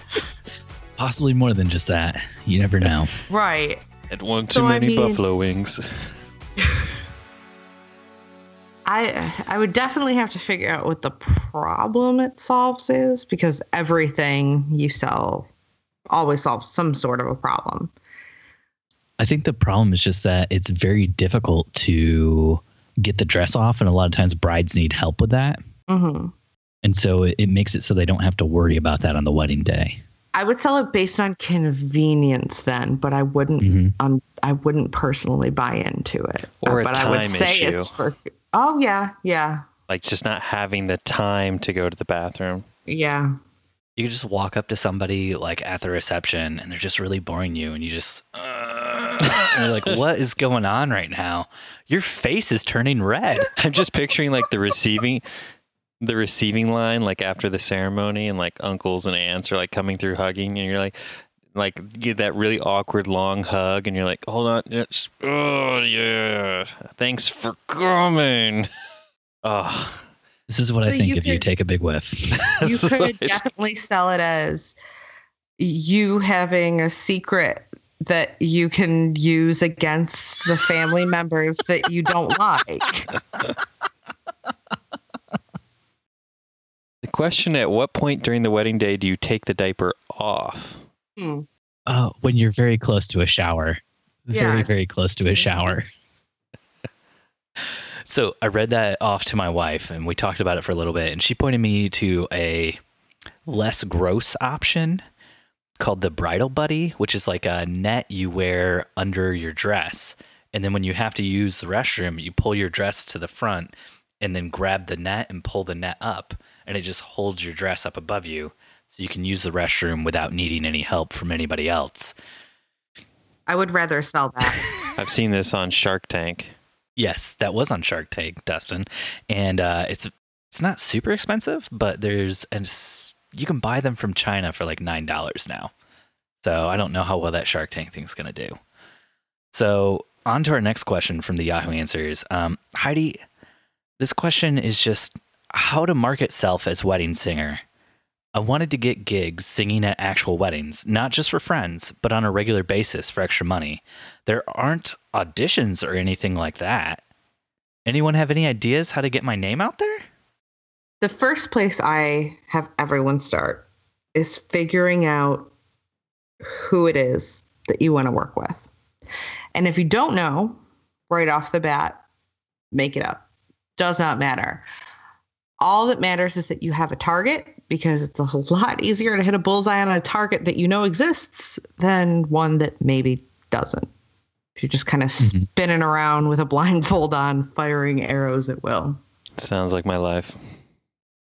Possibly more than just that. You never know. right. Had one too So, I many mean- buffalo wings. I I would definitely have to figure out what the problem it solves is because everything you sell always solves some sort of a problem. I think the problem is just that it's very difficult to get the dress off, and a lot of times brides need help with that. hmm And so it, it makes it so they don't have to worry about that on the wedding day. I would sell it based on convenience then, but I wouldn't Mhm. um, I wouldn't personally buy into it. Or a but I would time say issue. it's for Oh yeah, yeah. like just not having the time to go to the bathroom. Yeah. You just walk up to somebody like at the reception, and they're just really boring you, and you just. Uh, and you're like, what is going on right now? Your face is turning red. I'm just picturing like the receiving the receiving line like after the ceremony and like uncles and aunts are like coming through hugging and you're like like you get that really awkward long hug and you're like hold on it's, oh yeah thanks for coming oh This is what So I think you if you take a big whiff. You could definitely sell it as you having a secret that you can use against the family members that you don't like. The question at what point during the wedding day do you take the diaper off Hmm. Oh, when you're very close to a shower. Very, very close to a shower. So I read that off to my wife, and we talked about it for a little bit, and she pointed me to a less gross option called the bridal buddy, which is like a net you wear under your dress, and then when you have to use the restroom, you pull your dress to the front, and then grab the net and pull the net up, and it just holds your dress up above you, so you can use the restroom without needing any help from anybody else. I would rather sell that. i've seen this on shark tank Yes, that was on Shark Tank, Dustin, and uh, it's it's not super expensive, but there's and you can buy them from China for like nine dollars now. So I don't know how well that Shark Tank thing's gonna do. So on to our next question from the Yahoo Answers. Um, Heidi, this question is just how to market self as wedding singer. I wanted to get gigs singing at actual weddings, not just for friends, but on a regular basis for extra money. There aren't auditions or anything like that. Anyone have any ideas how to get my name out there? the first place I have everyone start is figuring out who it is that you want to work with. And if you don't know right off the bat, make it up. Does not matter. All that matters is that you have a target because it's a lot easier to hit a bullseye on a target that you know exists than one that maybe doesn't. If you're just kind of Mhm. spinning around with a blindfold on, firing arrows at will. sounds like my life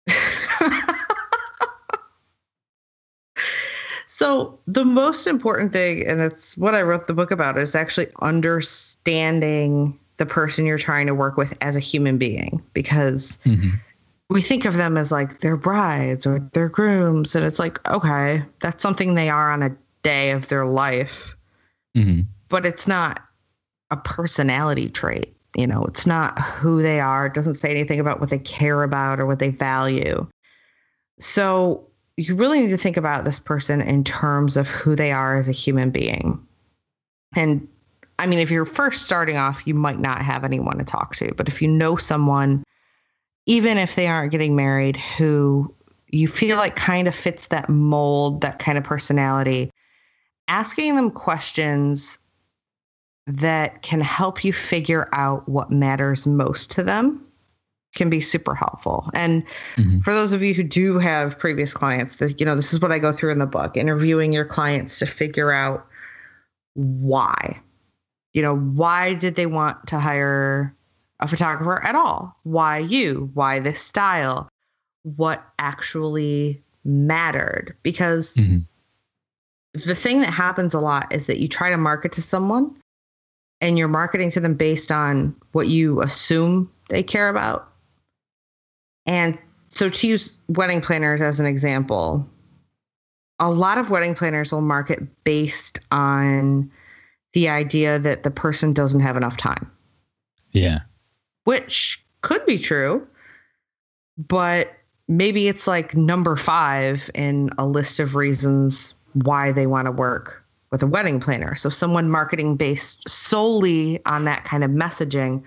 so the most important thing, and it's what I wrote the book about, is actually understanding the person you're trying to work with as a human being because Mhm. We think of them as like their brides or their grooms and it's like okay that's something they are on a day of their life. Mhm. but it's not a personality trait you know it's not who they are it doesn't say anything about what they care about or what they value. So you really need to think about this person in terms of who they are as a human being. And i mean if you're first starting off you might not have anyone to talk to but if you know someone even if they aren't getting married who you feel like kind of fits that mold that kind of personality asking them questions that can help you figure out what matters most to them can be super helpful. And Mhm. for those of you who do have previous clients, this, you know, this is what I go through in the book, interviewing your clients to figure out why. You know, why did they want to hire a photographer at all? Why you? Why this style? What actually mattered? Because Mhm. the thing that happens a lot is that you try to market to someone and you're marketing to them based on what you assume they care about. And so, to use wedding planners as an example, a lot of wedding planners will market based on the idea that the person doesn't have enough time, Yeah. Which could be true, but maybe it's like number five in a list of reasons why they want to work with a wedding planner. So, someone marketing based solely on that kind of messaging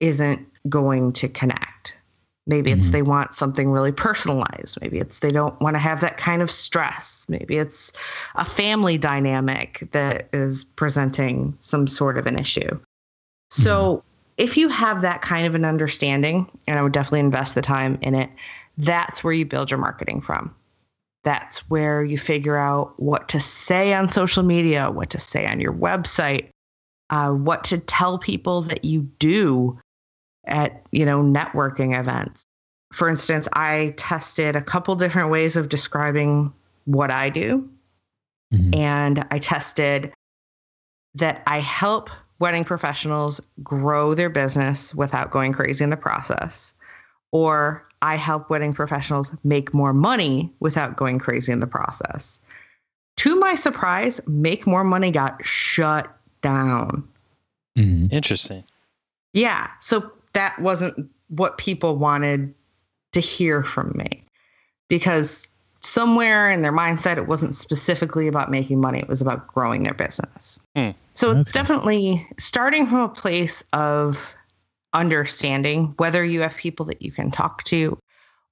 isn't going to connect. Maybe it's Mhm. they want something really personalized. Maybe it's they don't want to have that kind of stress. Maybe it's a family dynamic that is presenting some sort of an issue. So, if you have that kind of an understanding, and I would definitely invest the time in it, that's where you build your marketing from. That's where you figure out what to say on social media, what to say on your website, uh, what to tell people that you do at you know networking events. For instance, I tested a couple different ways of describing what I do, Mhm. and I tested that I help wedding professionals grow their business without going crazy in the process, or I help wedding professionals make more money without going crazy in the process. To my surprise, make more money got shut down. Mhm. Interesting. Yeah. So that wasn't what people wanted to hear from me because somewhere in their mindset, it wasn't specifically about making money, it was about growing their business. Hmm. So it's definitely starting from a place of understanding whether you have people that you can talk to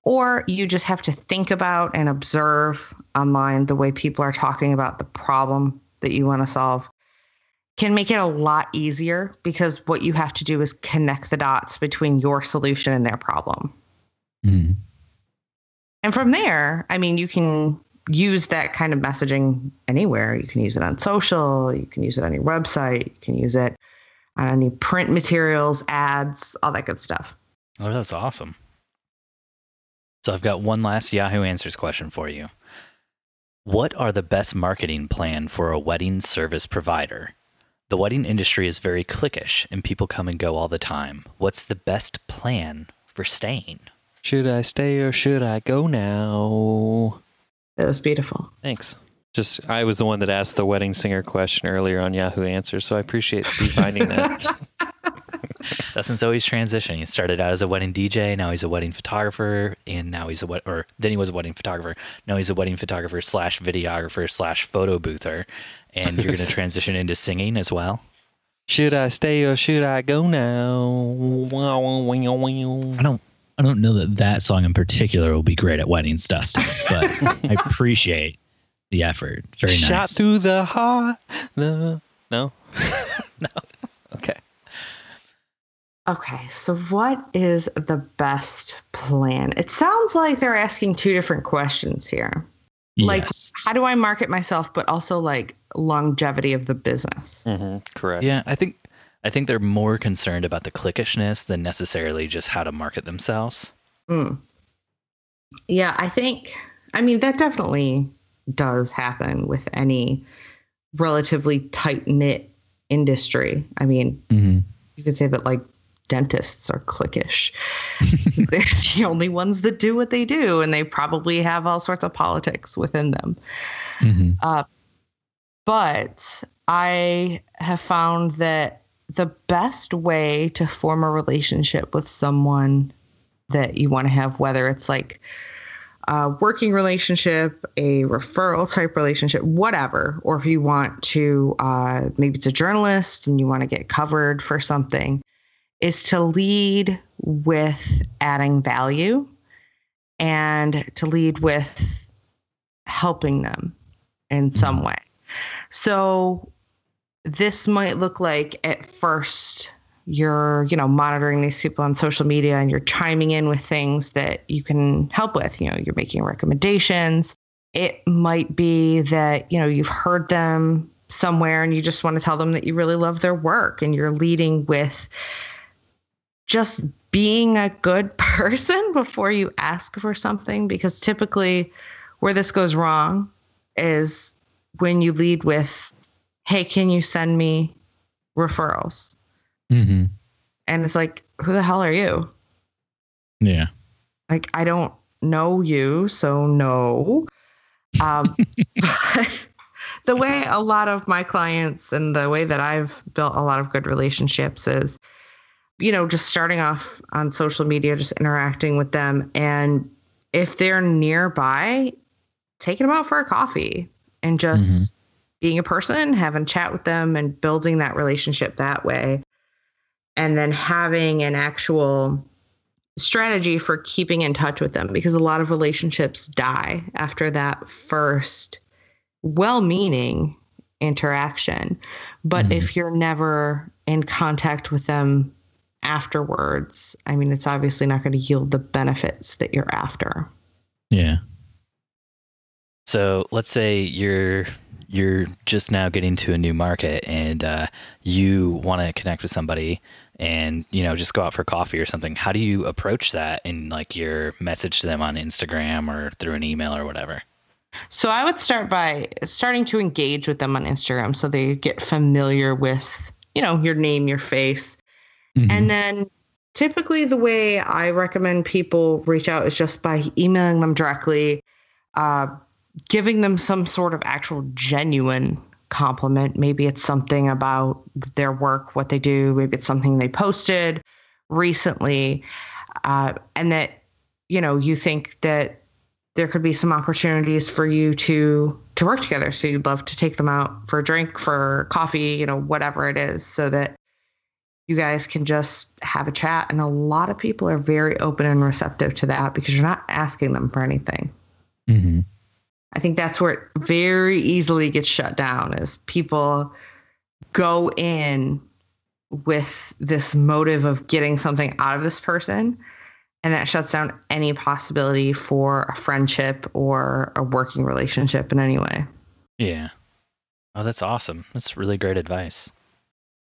or you just have to think about and observe online the way people are talking about the problem that you want to solve can make it a lot easier because what you have to do is connect the dots between your solution and their problem. Mhm. And from there, I mean, you can use that kind of messaging anywhere. You can use it on social, you can use it on your website, you can use it on any print materials, ads, all that good stuff. Oh, that's awesome. So I've got one last Yahoo Answers question for you. What are the best marketing plan for a wedding service provider? The wedding industry is very cliquish and people come and go all the time. What's the best plan for staying? Should I stay or should I go now? It was beautiful. Thanks. Just I was the one that asked the wedding singer question earlier on Yahoo Answers, so I appreciate Steve finding that. Dustin's always transitioning. He started out as a wedding DJ, now he's a wedding photographer, and now he's a wed- or then he was a wedding photographer. Now he's a wedding photographer slash videographer slash photo boother, and you're going to transition into singing as well. should I stay or should I go now? I don't. I don't know that that song in particular will be great at weddings, Dustin, but I appreciate the effort. Very nice. Shot through the heart. The no, no. Okay. Okay, so what is the best plan? It sounds like they're asking two different questions here. Like, Yes. how do I market myself, but also like longevity of the business? hmm Correct. Yeah, I think I think they're more concerned about the cliquishness than necessarily just how to market themselves. Hmm. Yeah, I think, I mean, that definitely does happen with any relatively tight knit industry. I mean, hmm you could say that like dentists are cliquish. They're the only ones that do what they do, and they probably have all sorts of politics within them. hmm But I have found that the best way to form a relationship with someone that you want to have, whether it's like a working relationship, a referral type relationship, whatever, or if you want to, uh, maybe it's a journalist and you want to get covered for something, is to lead with adding value and to lead with helping them in some way. So this might look like at first you're, you know, monitoring these people on social media and you're chiming in with things that you can help with. You know, you're making recommendations. It might be that, you know, you've heard them somewhere and you just want to tell them that you really love their work and you're leading with just being a good person before you ask for something because typically where this goes wrong is when you lead with hey can you send me referrals? Hmm and it's like who the hell are you? Yeah. like i don't know you so no. Um, the way a lot of my clients and the way that i've built a lot of good relationships is you know just starting off on social media just interacting with them. And if they're nearby taking them out for a coffee and just being a person having a chat with them and building that relationship that way and then having an actual strategy for keeping in touch with them because a lot of relationships die after that first well-meaning interaction but Mhm. if you're never in contact with them afterwards i mean it's obviously not going to yield the benefits that you're after Yeah. So let's say you're you're just now getting to a new market and uh, you want to connect with somebody and you know just go out for coffee or something. How do you approach that in like your message to them on Instagram or through an email or whatever? So I would start by starting to engage with them on Instagram so they get familiar with, you know, your name, your face. Mhm. And then typically the way I recommend people reach out is just by emailing them directly, uh, giving them some sort of actual genuine compliment. Maybe it's something about their work, what they do. Maybe it's something they posted recently. Uh, and that, you know, you think that there could be some opportunities for you to to work together so you'd love to take them out for a drink for coffee you know whatever it is so that you guys can just have a chat and a lot of people are very open and receptive to that because you're not asking them for anything Mhm. I think that's where it very easily gets shut down is people go in with this motive of getting something out of this person and that shuts down any possibility for a friendship or a working relationship in any way. Yeah. Oh, that's awesome. That's really great advice.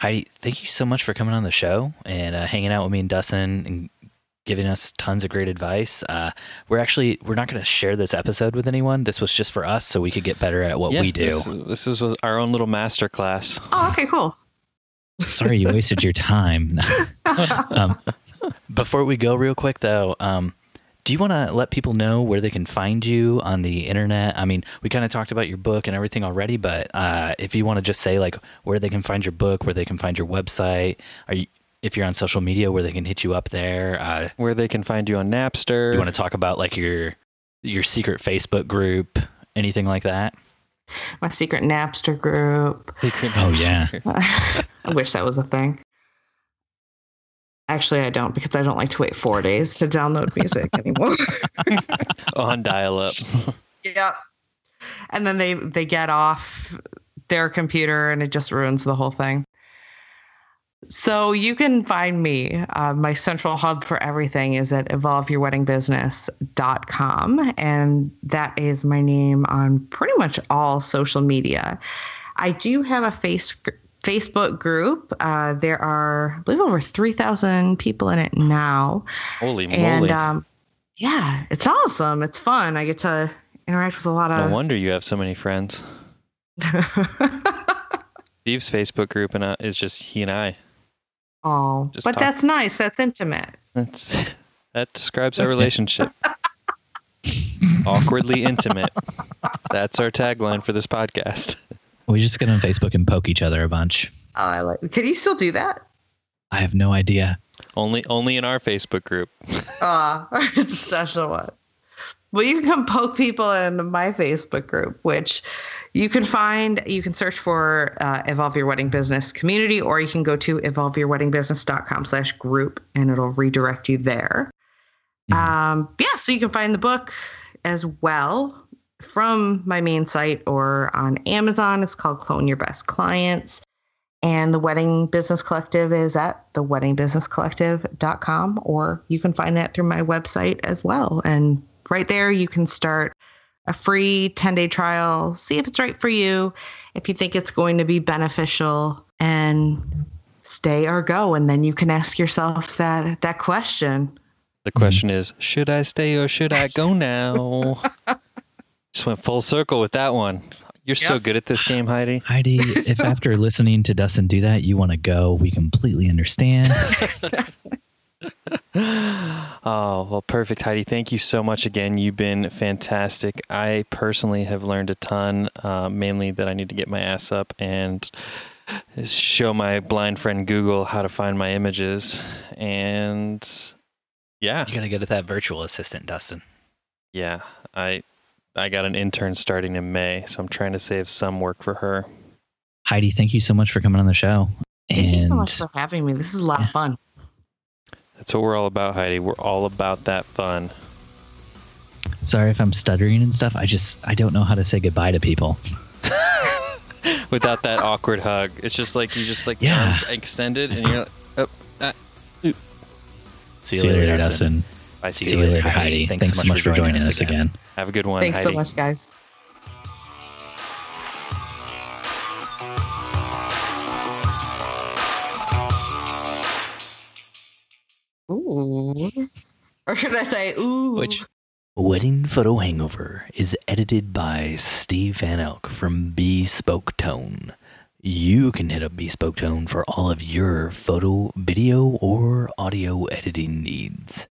Heidi, thank you so much for coming on the show and uh, hanging out with me and Dustin and giving us tons of great advice. Uh, we're actually we're not going to share this episode with anyone. This was just for us, so we could get better at what Yeah, we do. This, this is was our own little master class. Oh, okay, cool. Sorry you wasted your time. um, Before we go, real quick though, um, do you want to let people know where they can find you on the internet? I mean, we kind of talked about your book and everything already, but uh, if you want to just say like where they can find your book, where they can find your website, are you if you're on social media, where they can hit you up there? Uh, Where they can find you on Napster. you want to talk about like your your secret Facebook group, anything like that? My secret Napster group. Secret Oh, yeah. I wish that was a thing. Actually, I don't because I don't like to wait four days to download music anymore. on dial up. yep. And then they they get off their computer and it just ruins the whole thing. So you can find me. Uh, my central hub for everything is at evolveyourweddingbusiness.com. And that is my name on pretty much all social media. I do have a face, Facebook group. Uh, there are, I believe, over 3,000 people in it now Holy moly. and um, yeah, it's awesome. It's fun. I get to interact with a lot of. No wonder you have so many friends. Steve's Facebook group and uh, is just he and I. oh, Just but talk. that's nice. That's intimate. That's that describes our relationship. Awkwardly intimate. That's our tagline for this podcast. We just get on Facebook and poke each other a bunch. Oh, I like. Can you still do that? I have no idea. Only only in our Facebook group. Ah, it's a special one. Well, you can poke people in my Facebook group, which you can find. You can search for uh, Evolve Your Wedding Business Community, or you can go to evolveyourweddingbusiness.com slash group, and it'll redirect you there. Um, yeah, so you can find the book as well from my main site or on Amazon. It's called Clone Your Best Clients. And the Wedding Business Collective is at theweddingbusinesscollective.com, or you can find that through my website as well. And right there, you can start a free 10 day trial, see if it's right for you, if you think it's going to be beneficial, and stay or go. And then you can ask yourself that, that question. The question is, should I stay or should I go now? Just went full circle with that one. You're so good at this game, Heidi. Heidi, if after listening to Dustin do that, you want to go, we completely understand. Oh, well, perfect, Heidi. Thank you so much again. You've been fantastic. I personally have learned a ton, uh, mainly that I need to get my ass up and show my blind friend Google how to find my images. And yeah, You gotta get at that virtual assistant, Dustin. yeah, I I got an intern starting in May, so I'm trying to save some work for her. Heidi, thank you so much for coming on the show. Thank you so much for having me. This is a lot of fun. That's what we're all about, Heidi. We're all about that fun. sorry if I'm stuttering and stuff. I just I don't know how to say goodbye to people. Without that awkward hug, it's just like you just like Yeah. arms extended, and you're like, oh, uh, See you, later, Dustin. bye. See, you later, Heidi. Thanks, so much for joining, us again. Have a good one, Thanks Heidi. so much, guys. Ooh. Or should I say, ooh? Which Wedding Photo Hangover is edited by Steve Van Elk from Bespoke Tone. You can hit up Bespoke Tone for all of your photo, video, or audio editing needs.